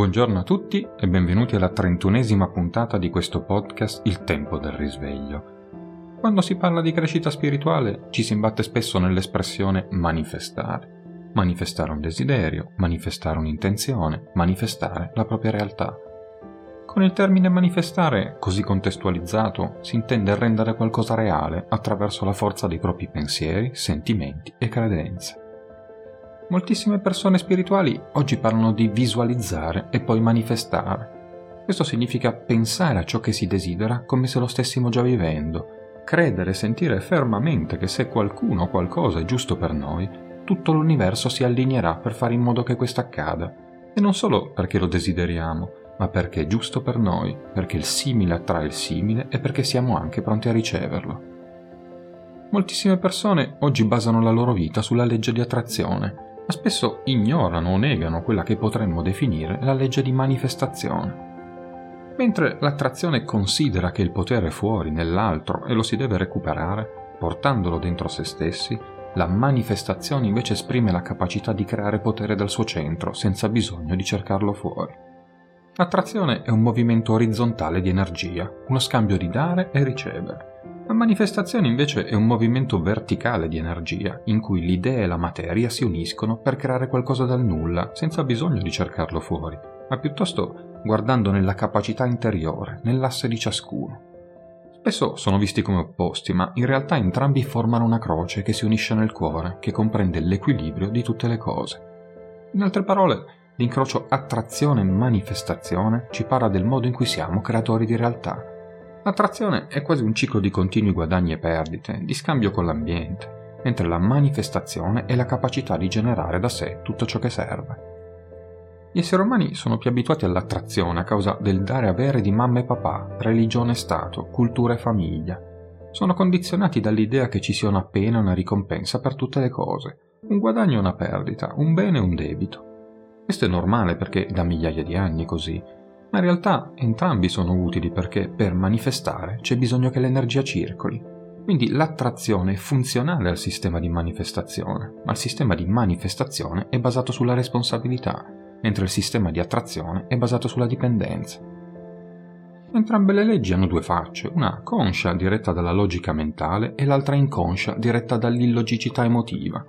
Buongiorno a tutti e benvenuti alla trentunesima puntata di questo podcast Il tempo del risveglio. Quando si parla di crescita spirituale ci si imbatte spesso nell'espressione manifestare. Manifestare un desiderio, manifestare un'intenzione, manifestare la propria realtà. Con il termine manifestare, così contestualizzato, si intende rendere qualcosa reale attraverso la forza dei propri pensieri, sentimenti e credenze. Moltissime persone spirituali oggi parlano di visualizzare e poi manifestare. Questo significa pensare a ciò che si desidera come se lo stessimo già vivendo, credere e sentire fermamente che se qualcuno o qualcosa è giusto per noi, tutto l'universo si allineerà per fare in modo che questo accada. E non solo perché lo desideriamo, ma perché è giusto per noi, perché il simile attrae il simile e perché siamo anche pronti a riceverlo. Moltissime persone oggi basano la loro vita sulla legge di attrazione ma spesso ignorano o negano quella che potremmo definire la legge di manifestazione. Mentre l'attrazione considera che il potere è fuori, nell'altro, e lo si deve recuperare, portandolo dentro se stessi, la manifestazione invece esprime la capacità di creare potere dal suo centro, senza bisogno di cercarlo fuori. L'attrazione è un movimento orizzontale di energia, uno scambio di dare e ricevere. La manifestazione invece è un movimento verticale di energia, in cui l'idea e la materia si uniscono per creare qualcosa dal nulla, senza bisogno di cercarlo fuori, ma piuttosto guardando nella capacità interiore, nell'asse di ciascuno. Spesso sono visti come opposti, ma in realtà entrambi formano una croce che si unisce nel cuore, che comprende l'equilibrio di tutte le cose. In altre parole, l'incrocio attrazione-manifestazione ci parla del modo in cui siamo creatori di realtà, L'attrazione è quasi un ciclo di continui guadagni e perdite, di scambio con l'ambiente, mentre la manifestazione è la capacità di generare da sé tutto ciò che serve. Gli esseri umani sono più abituati all'attrazione a causa del dare avere di mamma e papà, religione e Stato, cultura e famiglia. Sono condizionati dall'idea che ci sia una pena e una ricompensa per tutte le cose, un guadagno e una perdita, un bene e un debito. Questo è normale perché da migliaia di anni è così, ma in realtà entrambi sono utili perché per manifestare c'è bisogno che l'energia circoli. Quindi l'attrazione è funzionale al sistema di manifestazione, ma il sistema di manifestazione è basato sulla responsabilità, mentre il sistema di attrazione è basato sulla dipendenza. Entrambe le leggi hanno due facce, una conscia diretta dalla logica mentale e l'altra inconscia diretta dall'illogicità emotiva.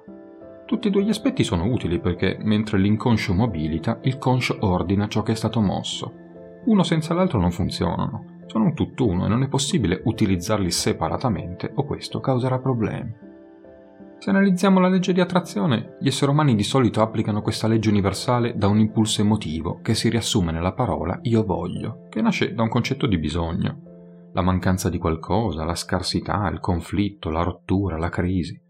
Tutti e due gli aspetti sono utili perché mentre l'inconscio mobilita, il conscio ordina ciò che è stato mosso. Uno senza l'altro non funzionano, sono un tutt'uno e non è possibile utilizzarli separatamente o questo causerà problemi. Se analizziamo la legge di attrazione, gli esseri umani di solito applicano questa legge universale da un impulso emotivo che si riassume nella parola io voglio, che nasce da un concetto di bisogno. La mancanza di qualcosa, la scarsità, il conflitto, la rottura, la crisi.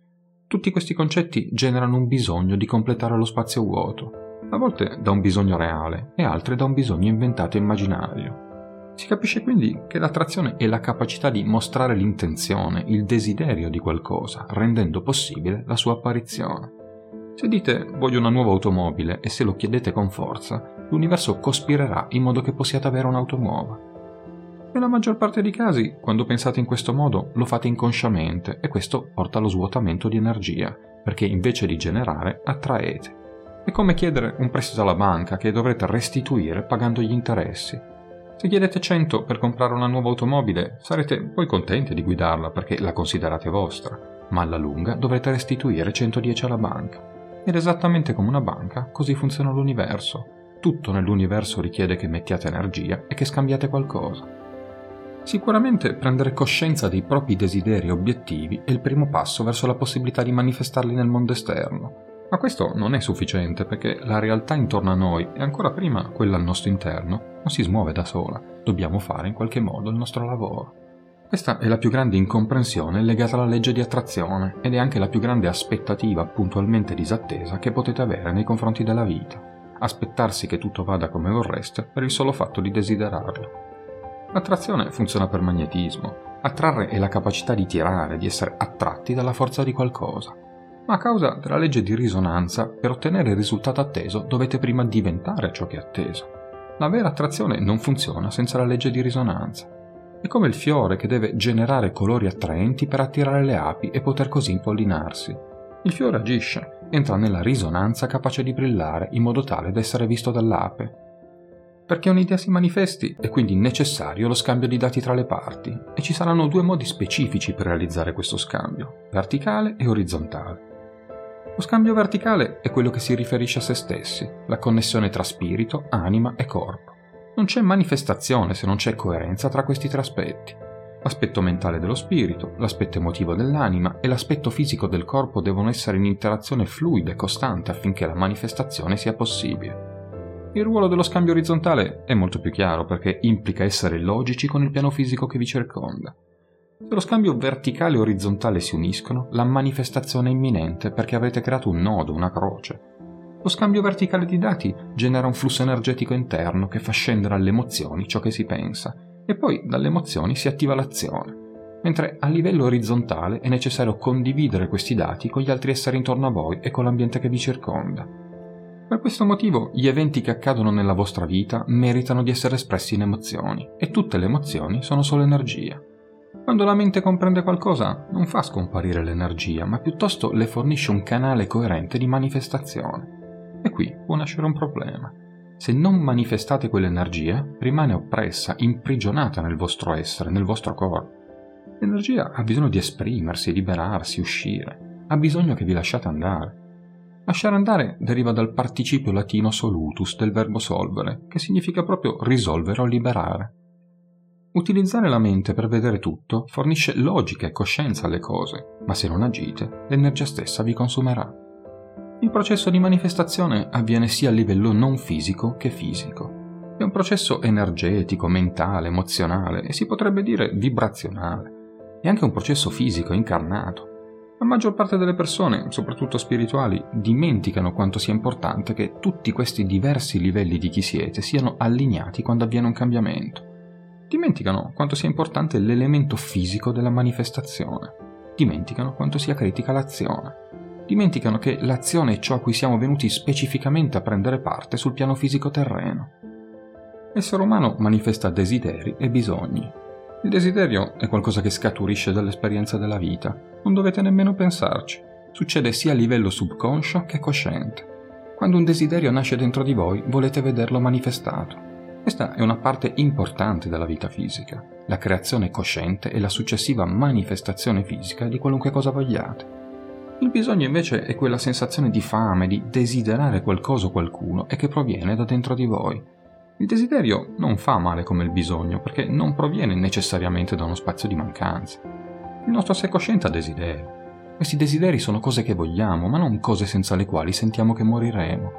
Tutti questi concetti generano un bisogno di completare lo spazio vuoto, a volte da un bisogno reale e altre da un bisogno inventato e immaginario. Si capisce quindi che l'attrazione è la capacità di mostrare l'intenzione, il desiderio di qualcosa, rendendo possibile la sua apparizione. Se dite voglio una nuova automobile e se lo chiedete con forza, l'universo cospirerà in modo che possiate avere un'auto nuova. Nella maggior parte dei casi, quando pensate in questo modo, lo fate inconsciamente e questo porta allo svuotamento di energia, perché invece di generare, attraete. È come chiedere un prestito alla banca che dovrete restituire pagando gli interessi. Se chiedete 100 per comprare una nuova automobile, sarete poi contenti di guidarla perché la considerate vostra, ma alla lunga dovrete restituire 110 alla banca. Ed esattamente come una banca, così funziona l'universo. Tutto nell'universo richiede che mettiate energia e che scambiate qualcosa. Sicuramente prendere coscienza dei propri desideri e obiettivi è il primo passo verso la possibilità di manifestarli nel mondo esterno, ma questo non è sufficiente perché la realtà intorno a noi e ancora prima quella al nostro interno non si smuove da sola, dobbiamo fare in qualche modo il nostro lavoro. Questa è la più grande incomprensione legata alla legge di attrazione ed è anche la più grande aspettativa puntualmente disattesa che potete avere nei confronti della vita. Aspettarsi che tutto vada come vorreste per il solo fatto di desiderarlo. L'attrazione funziona per magnetismo. Attrarre è la capacità di tirare, di essere attratti dalla forza di qualcosa ma a causa della legge di risonanza, per ottenere il risultato atteso dovete prima diventare ciò che è atteso. La vera attrazione non funziona senza la legge di risonanza. È come il fiore che deve generare colori attraenti per attirare le api e poter così impollinarsi. Il fiore agisce, entra nella risonanza capace di brillare in modo tale da essere visto dall'ape. perché un'idea si manifesti è quindi necessario lo scambio di dati tra le parti e ci saranno due modi specifici per realizzare questo scambio, verticale e orizzontale. Lo scambio verticale è quello che si riferisce a se stessi, la connessione tra spirito, anima e corpo. Non c'è manifestazione se non c'è coerenza tra questi tre aspetti. L'aspetto mentale dello spirito, l'aspetto emotivo dell'anima e l'aspetto fisico del corpo devono essere in interazione fluida e costante affinché la manifestazione sia possibile. Il ruolo dello scambio orizzontale è molto più chiaro perché implica essere logici con il piano fisico che vi circonda. Se lo scambio verticale e orizzontale si uniscono, la manifestazione è imminente perché avete creato un nodo, una croce. Lo scambio verticale di dati genera un flusso energetico interno che fa scendere alle emozioni ciò che si pensa e poi dalle emozioni si attiva l'azione, mentre a livello orizzontale è necessario condividere questi dati con gli altri esseri intorno a voi e con l'ambiente che vi circonda. Per questo motivo gli eventi che accadono nella vostra vita meritano di essere espressi in emozioni e tutte le emozioni sono solo energia. Quando la mente comprende qualcosa non fa scomparire l'energia, ma piuttosto le fornisce un canale coerente di manifestazione. E qui può nascere un problema. Se non manifestate quell'energia, rimane oppressa, imprigionata nel vostro essere, nel vostro corpo. L'energia ha bisogno di esprimersi, liberarsi, uscire. Ha bisogno che vi lasciate andare. Lasciare andare deriva dal participio latino solutus del verbo solvere, che significa proprio risolvere o liberare. Utilizzare la mente per vedere tutto fornisce logica e coscienza alle cose, ma se non agite, l'energia stessa vi consumerà. Il processo di manifestazione avviene sia a livello non fisico che fisico. È un processo energetico, mentale, emozionale e si potrebbe dire vibrazionale. È anche un processo fisico, incarnato. La maggior parte delle persone, soprattutto spirituali, dimenticano quanto sia importante che tutti questi diversi livelli di chi siete siano allineati quando avviene un cambiamento. Dimenticano quanto sia importante l'elemento fisico della manifestazione. Dimenticano quanto sia critica l'azione. Dimenticano che l'azione è ciò a cui siamo venuti specificamente a prendere parte sul piano fisico terreno. L'essere umano manifesta desideri e bisogni, il desiderio è qualcosa che scaturisce dall'esperienza della vita, non dovete nemmeno pensarci. Succede sia a livello subconscio che cosciente. Quando un desiderio nasce dentro di voi, volete vederlo manifestato. Questa è una parte importante della vita fisica, la creazione cosciente e la successiva manifestazione fisica di qualunque cosa vogliate. Il bisogno invece è quella sensazione di fame, di desiderare qualcosa o qualcuno e che proviene da dentro di voi, il desiderio non fa male come il bisogno perché non proviene necessariamente da uno spazio di mancanza. Il nostro sé cosciente ha desideri. Questi desideri sono cose che vogliamo, ma non cose senza le quali sentiamo che moriremo.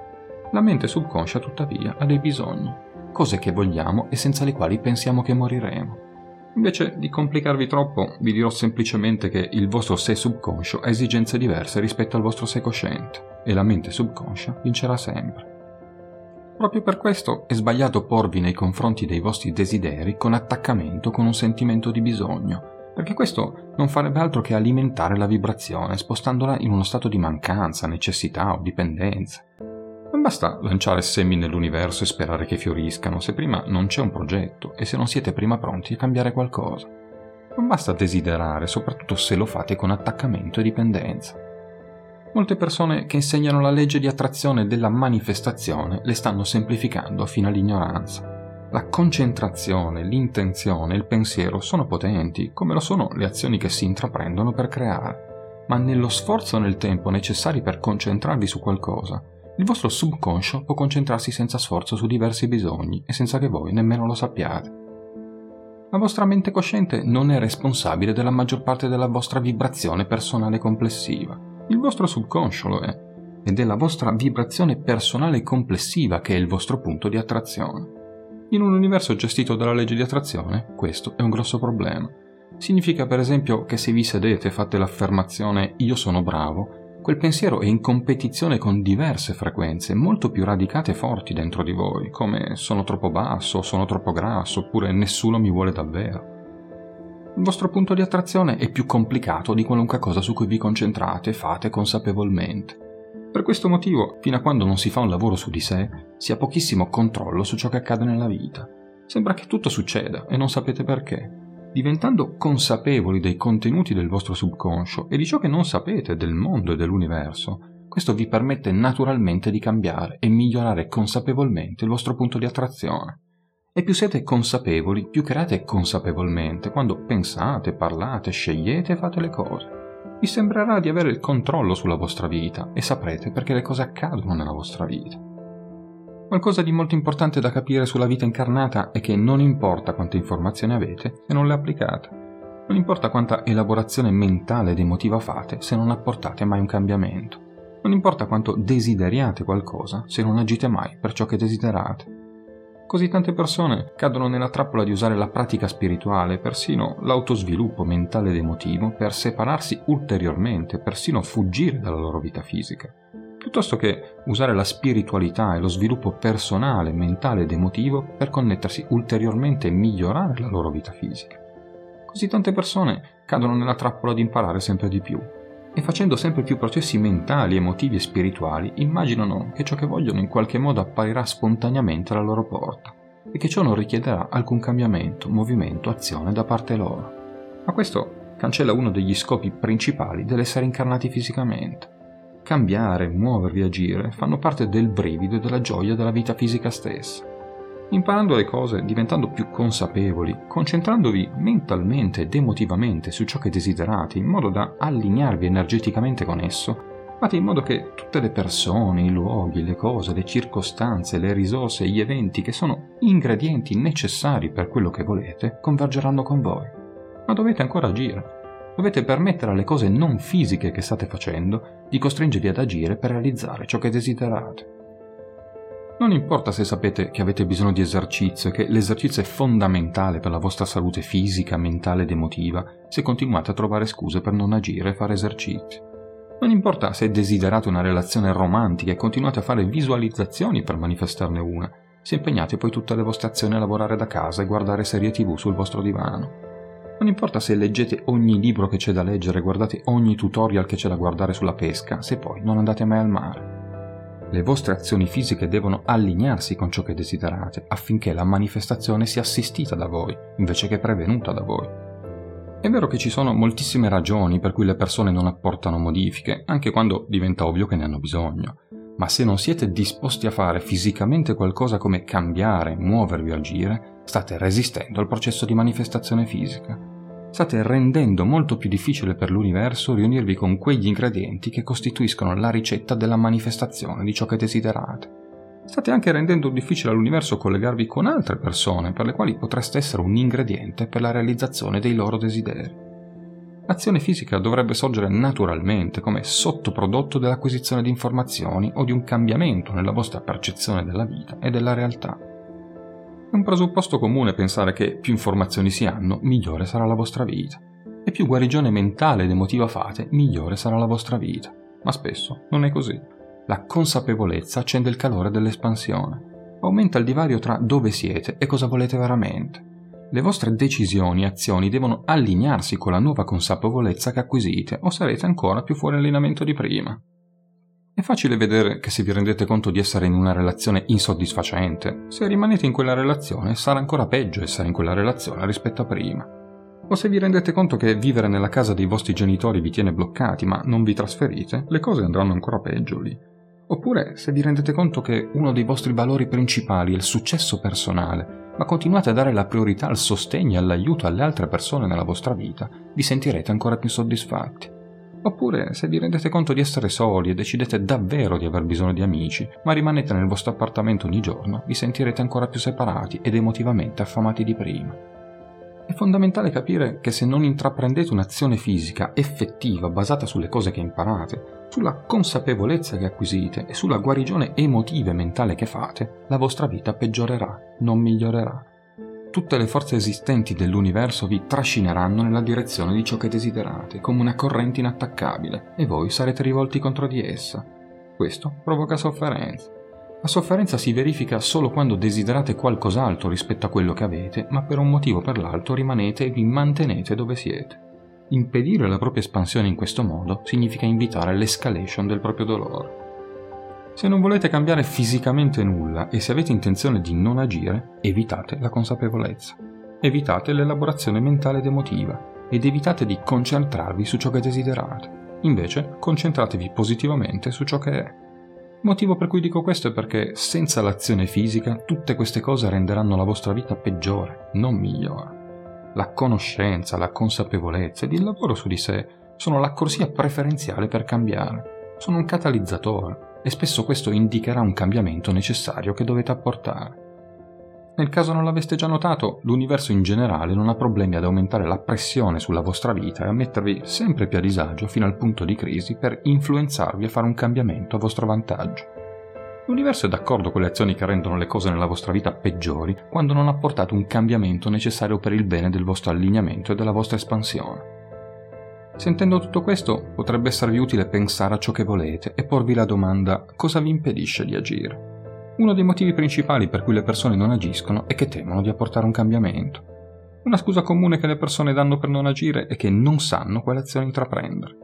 La mente subconscia, tuttavia, ha dei bisogni, cose che vogliamo e senza le quali pensiamo che moriremo. Invece di complicarvi troppo, vi dirò semplicemente che il vostro sé subconscio ha esigenze diverse rispetto al vostro sé cosciente e la mente subconscia vincerà sempre. Proprio per questo è sbagliato porvi nei confronti dei vostri desideri con attaccamento, con un sentimento di bisogno, perché questo non farebbe altro che alimentare la vibrazione, spostandola in uno stato di mancanza, necessità o dipendenza. Non basta lanciare semi nell'universo e sperare che fioriscano se prima non c'è un progetto e se non siete prima pronti a cambiare qualcosa. Non basta desiderare, soprattutto se lo fate con attaccamento e dipendenza. Molte persone che insegnano la legge di attrazione della manifestazione le stanno semplificando fino all'ignoranza. La concentrazione, l'intenzione, il pensiero sono potenti, come lo sono le azioni che si intraprendono per creare. Ma nello sforzo e nel tempo necessari per concentrarvi su qualcosa, il vostro subconscio può concentrarsi senza sforzo su diversi bisogni e senza che voi nemmeno lo sappiate. La vostra mente cosciente non è responsabile della maggior parte della vostra vibrazione personale complessiva il vostro subconscio lo è, ed è la vostra vibrazione personale complessiva che è il vostro punto di attrazione. In un universo gestito dalla legge di attrazione, questo è un grosso problema. Significa per esempio che se vi sedete e fate l'affermazione io sono bravo, quel pensiero è in competizione con diverse frequenze molto più radicate e forti dentro di voi, come sono troppo basso, sono troppo grasso, oppure nessuno mi vuole davvero. Il vostro punto di attrazione è più complicato di qualunque cosa su cui vi concentrate e fate consapevolmente. Per questo motivo, fino a quando non si fa un lavoro su di sé, si ha pochissimo controllo su ciò che accade nella vita. Sembra che tutto succeda e non sapete perché. Diventando consapevoli dei contenuti del vostro subconscio e di ciò che non sapete del mondo e dell'universo, questo vi permette naturalmente di cambiare e migliorare consapevolmente il vostro punto di attrazione. E più siete consapevoli, più create consapevolmente quando pensate, parlate, scegliete e fate le cose. Vi sembrerà di avere il controllo sulla vostra vita e saprete perché le cose accadono nella vostra vita. Qualcosa di molto importante da capire sulla vita incarnata è che non importa quante informazioni avete se non le applicate. Non importa quanta elaborazione mentale ed emotiva fate se non apportate mai un cambiamento. Non importa quanto desideriate qualcosa se non agite mai per ciò che desiderate. Così tante persone cadono nella trappola di usare la pratica spirituale, persino l'autosviluppo mentale ed emotivo, per separarsi ulteriormente, persino fuggire dalla loro vita fisica, piuttosto che usare la spiritualità e lo sviluppo personale, mentale ed emotivo per connettersi ulteriormente e migliorare la loro vita fisica. Così tante persone cadono nella trappola di imparare sempre di più, e facendo sempre più processi mentali, emotivi e spirituali, immaginano che ciò che vogliono in qualche modo apparirà spontaneamente alla loro porta e che ciò non richiederà alcun cambiamento, movimento, azione da parte loro. Ma questo cancella uno degli scopi principali dell'essere incarnati fisicamente. Cambiare, muovervi, agire fanno parte del brivido e della gioia della vita fisica stessa imparando le cose, diventando più consapevoli, concentrandovi mentalmente ed emotivamente su ciò che desiderate in modo da allinearvi energeticamente con esso, fate in modo che tutte le persone, i luoghi, le cose, le circostanze, le risorse, gli eventi che sono ingredienti necessari per quello che volete convergeranno con voi. Ma dovete ancora agire. Dovete permettere alle cose non fisiche che state facendo di costringervi ad agire per realizzare ciò che desiderate. Non importa se sapete che avete bisogno di esercizio e che l'esercizio è fondamentale per la vostra salute fisica, mentale ed emotiva, se continuate a trovare scuse per non agire e fare esercizio. Non importa se desiderate una relazione romantica e continuate a fare visualizzazioni per manifestarne una, se impegnate poi tutte le vostre azioni a lavorare da casa e guardare serie tv sul vostro divano. Non importa se leggete ogni libro che c'è da leggere guardate ogni tutorial che c'è da guardare sulla pesca, se poi non andate mai al mare. Le vostre azioni fisiche devono allinearsi con ciò che desiderate affinché la manifestazione sia assistita da voi, invece che prevenuta da voi. È vero che ci sono moltissime ragioni per cui le persone non apportano modifiche, anche quando diventa ovvio che ne hanno bisogno, ma se non siete disposti a fare fisicamente qualcosa come cambiare, muovervi o agire, state resistendo al processo di manifestazione fisica state rendendo molto più difficile per l'universo riunirvi con quegli ingredienti che costituiscono la ricetta della manifestazione di ciò che desiderate. State anche rendendo difficile all'universo collegarvi con altre persone per le quali potreste essere un ingrediente per la realizzazione dei loro desideri. L'azione fisica dovrebbe sorgere naturalmente come sottoprodotto dell'acquisizione di informazioni o di un cambiamento nella vostra percezione della vita e della realtà. È un presupposto comune pensare che più informazioni si hanno, migliore sarà la vostra vita. E più guarigione mentale ed emotiva fate, migliore sarà la vostra vita. Ma spesso non è così. La consapevolezza accende il calore dell'espansione. Aumenta il divario tra dove siete e cosa volete veramente. Le vostre decisioni e azioni devono allinearsi con la nuova consapevolezza che acquisite o sarete ancora più fuori allineamento di prima. È facile vedere che se vi rendete conto di essere in una relazione insoddisfacente, se rimanete in quella relazione sarà ancora peggio essere in quella relazione rispetto a prima. O se vi rendete conto che vivere nella casa dei vostri genitori vi tiene bloccati ma non vi trasferite, le cose andranno ancora peggio lì. Oppure se vi rendete conto che uno dei vostri valori principali è il successo personale, ma continuate a dare la priorità al sostegno e all'aiuto alle altre persone nella vostra vita, vi sentirete ancora più soddisfatti. Oppure, se vi rendete conto di essere soli e decidete davvero di aver bisogno di amici, ma rimanete nel vostro appartamento ogni giorno, vi sentirete ancora più separati ed emotivamente affamati di prima. È fondamentale capire che se non intraprendete un'azione fisica effettiva basata sulle cose che imparate, sulla consapevolezza che acquisite e sulla guarigione emotiva e mentale che fate, la vostra vita peggiorerà, non migliorerà tutte le forze esistenti dell'universo vi trascineranno nella direzione di ciò che desiderate, come una corrente inattaccabile, e voi sarete rivolti contro di essa. Questo provoca sofferenza. La sofferenza si verifica solo quando desiderate qualcos'altro rispetto a quello che avete, ma per un motivo o per l'altro rimanete e vi mantenete dove siete. Impedire la propria espansione in questo modo significa invitare l'escalation del proprio dolore. Se non volete cambiare fisicamente nulla e se avete intenzione di non agire, evitate la consapevolezza. Evitate l'elaborazione mentale ed emotiva ed evitate di concentrarvi su ciò che desiderate. Invece, concentratevi positivamente su ciò che è. Motivo per cui dico questo è perché senza l'azione fisica tutte queste cose renderanno la vostra vita peggiore, non migliore. La conoscenza, la consapevolezza ed il lavoro su di sé sono la corsia preferenziale per cambiare, sono un catalizzatore e spesso questo indicherà un cambiamento necessario che dovete apportare. Nel caso non l'aveste già notato, l'universo in generale non ha problemi ad aumentare la pressione sulla vostra vita e a mettervi sempre più a disagio fino al punto di crisi per influenzarvi a fare un cambiamento a vostro vantaggio. L'universo è d'accordo con le azioni che rendono le cose nella vostra vita peggiori quando non apportate un cambiamento necessario per il bene del vostro allineamento e della vostra espansione. Sentendo tutto questo, potrebbe esservi utile pensare a ciò che volete e porvi la domanda cosa vi impedisce di agire. Uno dei motivi principali per cui le persone non agiscono è che temono di apportare un cambiamento. Una scusa comune che le persone danno per non agire è che non sanno quale azione intraprendere.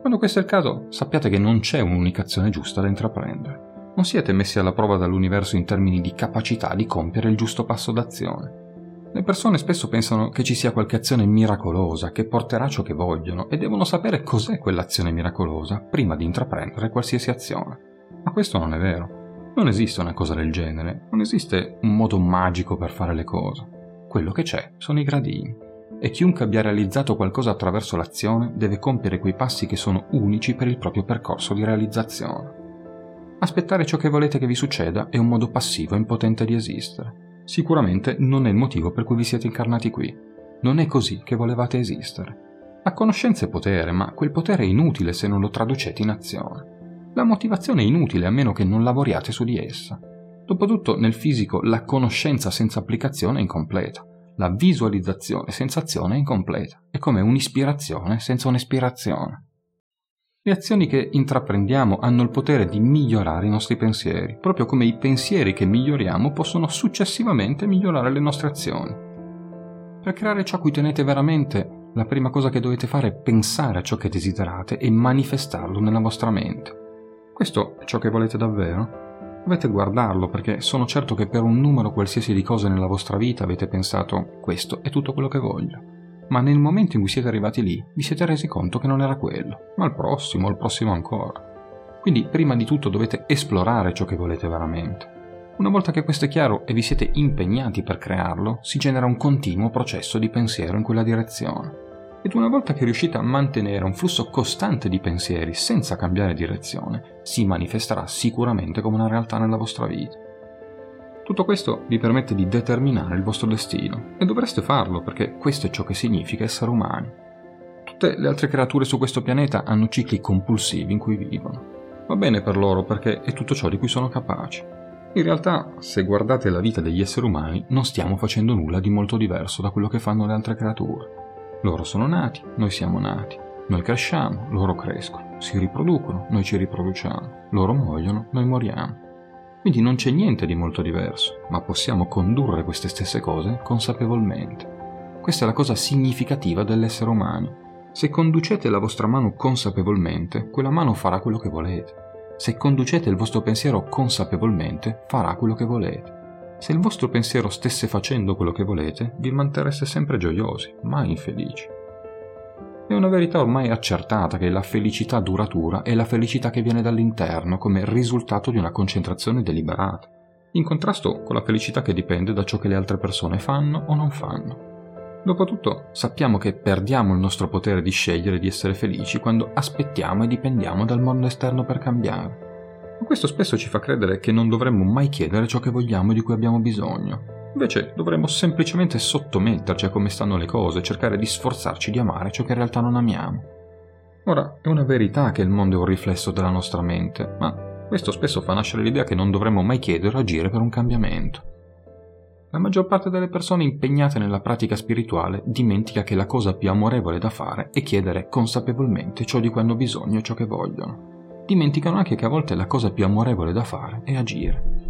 Quando questo è il caso, sappiate che non c'è un'unica azione giusta da intraprendere. Non siete messi alla prova dall'universo in termini di capacità di compiere il giusto passo d'azione. Le persone spesso pensano che ci sia qualche azione miracolosa che porterà ciò che vogliono e devono sapere cos'è quell'azione miracolosa prima di intraprendere qualsiasi azione. Ma questo non è vero. Non esiste una cosa del genere, non esiste un modo magico per fare le cose. Quello che c'è sono i gradini. E chiunque abbia realizzato qualcosa attraverso l'azione deve compiere quei passi che sono unici per il proprio percorso di realizzazione. Aspettare ciò che volete che vi succeda è un modo passivo e impotente di esistere. Sicuramente non è il motivo per cui vi siete incarnati qui. Non è così che volevate esistere. La conoscenza è potere, ma quel potere è inutile se non lo traducete in azione. La motivazione è inutile a meno che non lavoriate su di essa. Dopotutto, nel fisico, la conoscenza senza applicazione è incompleta. La visualizzazione senza azione è incompleta. È come un'ispirazione senza un'ispirazione. Le azioni che intraprendiamo hanno il potere di migliorare i nostri pensieri, proprio come i pensieri che miglioriamo possono successivamente migliorare le nostre azioni. Per creare ciò a cui tenete veramente, la prima cosa che dovete fare è pensare a ciò che desiderate e manifestarlo nella vostra mente. Questo è ciò che volete davvero? Dovete guardarlo perché sono certo che per un numero qualsiasi di cose nella vostra vita avete pensato questo è tutto quello che voglio. Ma nel momento in cui siete arrivati lì vi siete resi conto che non era quello, ma il prossimo, il prossimo ancora. Quindi prima di tutto dovete esplorare ciò che volete veramente. Una volta che questo è chiaro e vi siete impegnati per crearlo, si genera un continuo processo di pensiero in quella direzione ed una volta che riuscite a mantenere un flusso costante di pensieri senza cambiare direzione, si manifesterà sicuramente come una realtà nella vostra vita. Tutto questo vi permette di determinare il vostro destino e dovreste farlo perché questo è ciò che significa essere umani. Tutte le altre creature su questo pianeta hanno cicli compulsivi in cui vivono. Va bene per loro perché è tutto ciò di cui sono capaci. In realtà, se guardate la vita degli esseri umani, non stiamo facendo nulla di molto diverso da quello che fanno le altre creature. Loro sono nati, noi siamo nati. Noi cresciamo, loro crescono. Si riproducono, noi ci riproduciamo. Loro muoiono, noi moriamo. Quindi non c'è niente di molto diverso, ma possiamo condurre queste stesse cose consapevolmente. Questa è la cosa significativa dell'essere umano. Se conducete la vostra mano consapevolmente, quella mano farà quello che volete. Se conducete il vostro pensiero consapevolmente, farà quello che volete. Se il vostro pensiero stesse facendo quello che volete, vi manterreste sempre gioiosi, mai infelici. È una verità ormai accertata che la felicità duratura è la felicità che viene dall'interno come risultato di una concentrazione deliberata, in contrasto con la felicità che dipende da ciò che le altre persone fanno o non fanno. Dopotutto, sappiamo che perdiamo il nostro potere di scegliere di essere felici quando aspettiamo e dipendiamo dal mondo esterno per cambiare. Questo spesso ci fa credere che non dovremmo mai chiedere ciò che vogliamo e di cui abbiamo bisogno. Invece dovremmo semplicemente sottometterci a come stanno le cose e cercare di sforzarci di amare ciò che in realtà non amiamo. Ora, è una verità che il mondo è un riflesso della nostra mente, ma questo spesso fa nascere l'idea che non dovremmo mai chiedere o agire per un cambiamento. La maggior parte delle persone impegnate nella pratica spirituale dimentica che la cosa più amorevole da fare è chiedere consapevolmente ciò di cui hanno bisogno e ciò che vogliono dimenticano anche che a volte la cosa più amorevole da fare è agire.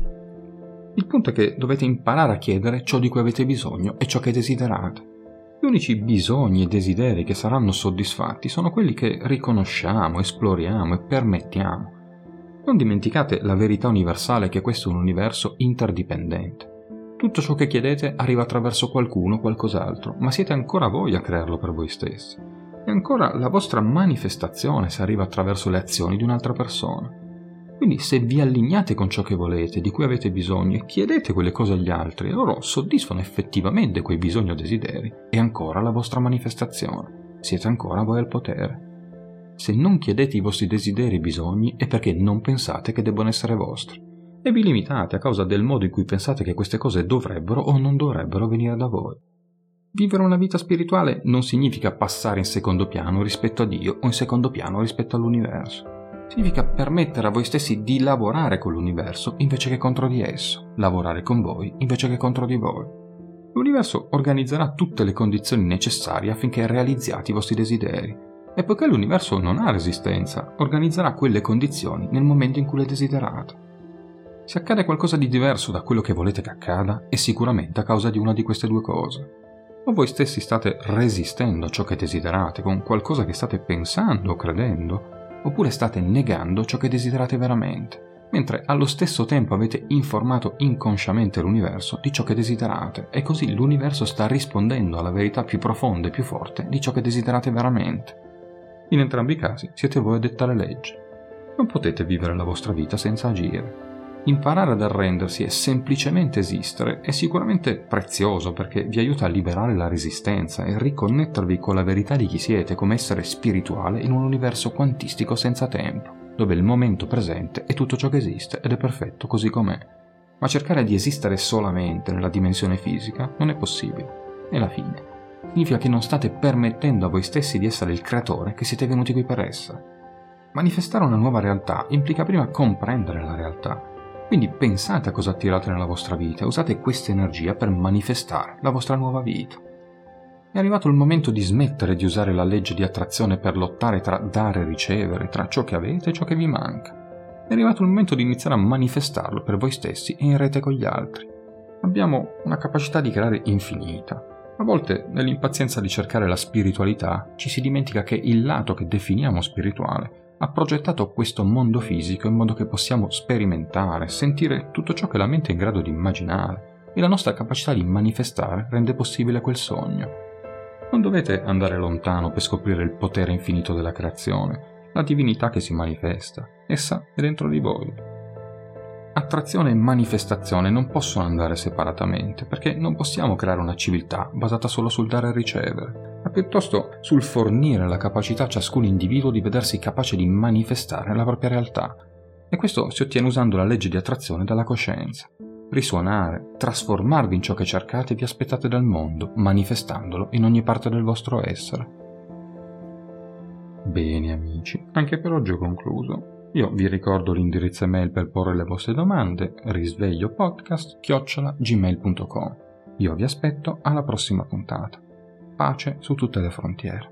Il punto è che dovete imparare a chiedere ciò di cui avete bisogno e ciò che desiderate. Gli unici bisogni e desideri che saranno soddisfatti sono quelli che riconosciamo, esploriamo e permettiamo. Non dimenticate la verità universale che questo è un universo interdipendente. Tutto ciò che chiedete arriva attraverso qualcuno o qualcos'altro, ma siete ancora voi a crearlo per voi stessi. E ancora la vostra manifestazione se arriva attraverso le azioni di un'altra persona. Quindi se vi allineate con ciò che volete, di cui avete bisogno e chiedete quelle cose agli altri, loro soddisfano effettivamente quei bisogni o desideri. E ancora la vostra manifestazione. Siete ancora voi al potere. Se non chiedete i vostri desideri e bisogni è perché non pensate che debbano essere vostri. E vi limitate a causa del modo in cui pensate che queste cose dovrebbero o non dovrebbero venire da voi. Vivere una vita spirituale non significa passare in secondo piano rispetto a Dio o in secondo piano rispetto all'universo significa permettere a voi stessi di lavorare con l'universo invece che contro di esso, lavorare con voi invece che contro di voi. L'universo organizzerà tutte le condizioni necessarie affinché realizziate i vostri desideri, e poiché l'universo non ha resistenza, organizzerà quelle condizioni nel momento in cui le desiderate. Se accade qualcosa di diverso da quello che volete che accada, è sicuramente a causa di una di queste due cose. O voi stessi state resistendo a ciò che desiderate con qualcosa che state pensando o credendo, oppure state negando ciò che desiderate veramente, mentre allo stesso tempo avete informato inconsciamente l'universo di ciò che desiderate e così l'universo sta rispondendo alla verità più profonda e più forte di ciò che desiderate veramente. In entrambi i casi siete voi a dettare legge. Non potete vivere la vostra vita senza agire. Imparare ad arrendersi e semplicemente esistere è sicuramente prezioso perché vi aiuta a liberare la resistenza e riconnettervi con la verità di chi siete come essere spirituale in un universo quantistico senza tempo, dove il momento presente è tutto ciò che esiste ed è perfetto così com'è. Ma cercare di esistere solamente nella dimensione fisica non è possibile. E alla fine significa che non state permettendo a voi stessi di essere il creatore che siete venuti qui per essere. Manifestare una nuova realtà implica prima comprendere la realtà quindi pensate a cosa attirate nella vostra vita e usate questa energia per manifestare la vostra nuova vita. È arrivato il momento di smettere di usare la legge di attrazione per lottare tra dare e ricevere, tra ciò che avete e ciò che vi manca. È arrivato il momento di iniziare a manifestarlo per voi stessi e in rete con gli altri. Abbiamo una capacità di creare infinita. A volte, nell'impazienza di cercare la spiritualità, ci si dimentica che il lato che definiamo spirituale ha progettato questo mondo fisico in modo che possiamo sperimentare, sentire tutto ciò che la mente è in grado di immaginare e la nostra capacità di manifestare rende possibile quel sogno. Non dovete andare lontano per scoprire il potere infinito della creazione, la divinità che si manifesta, essa è dentro di voi. Attrazione e manifestazione non possono andare separatamente, perché non possiamo creare una civiltà basata solo sul dare e ricevere, ma piuttosto sul fornire la capacità a ciascun individuo di vedersi capace di manifestare la propria realtà. E questo si ottiene usando la legge di attrazione dalla coscienza. Risuonare, trasformarvi in ciò che cercate e vi aspettate dal mondo, manifestandolo in ogni parte del vostro essere. Bene amici, anche per oggi ho concluso. Io vi ricordo l'indirizzo email per porre le vostre domande, risvegliopodcast-gmail.com. Io vi aspetto alla prossima puntata. Pace su tutte le frontiere.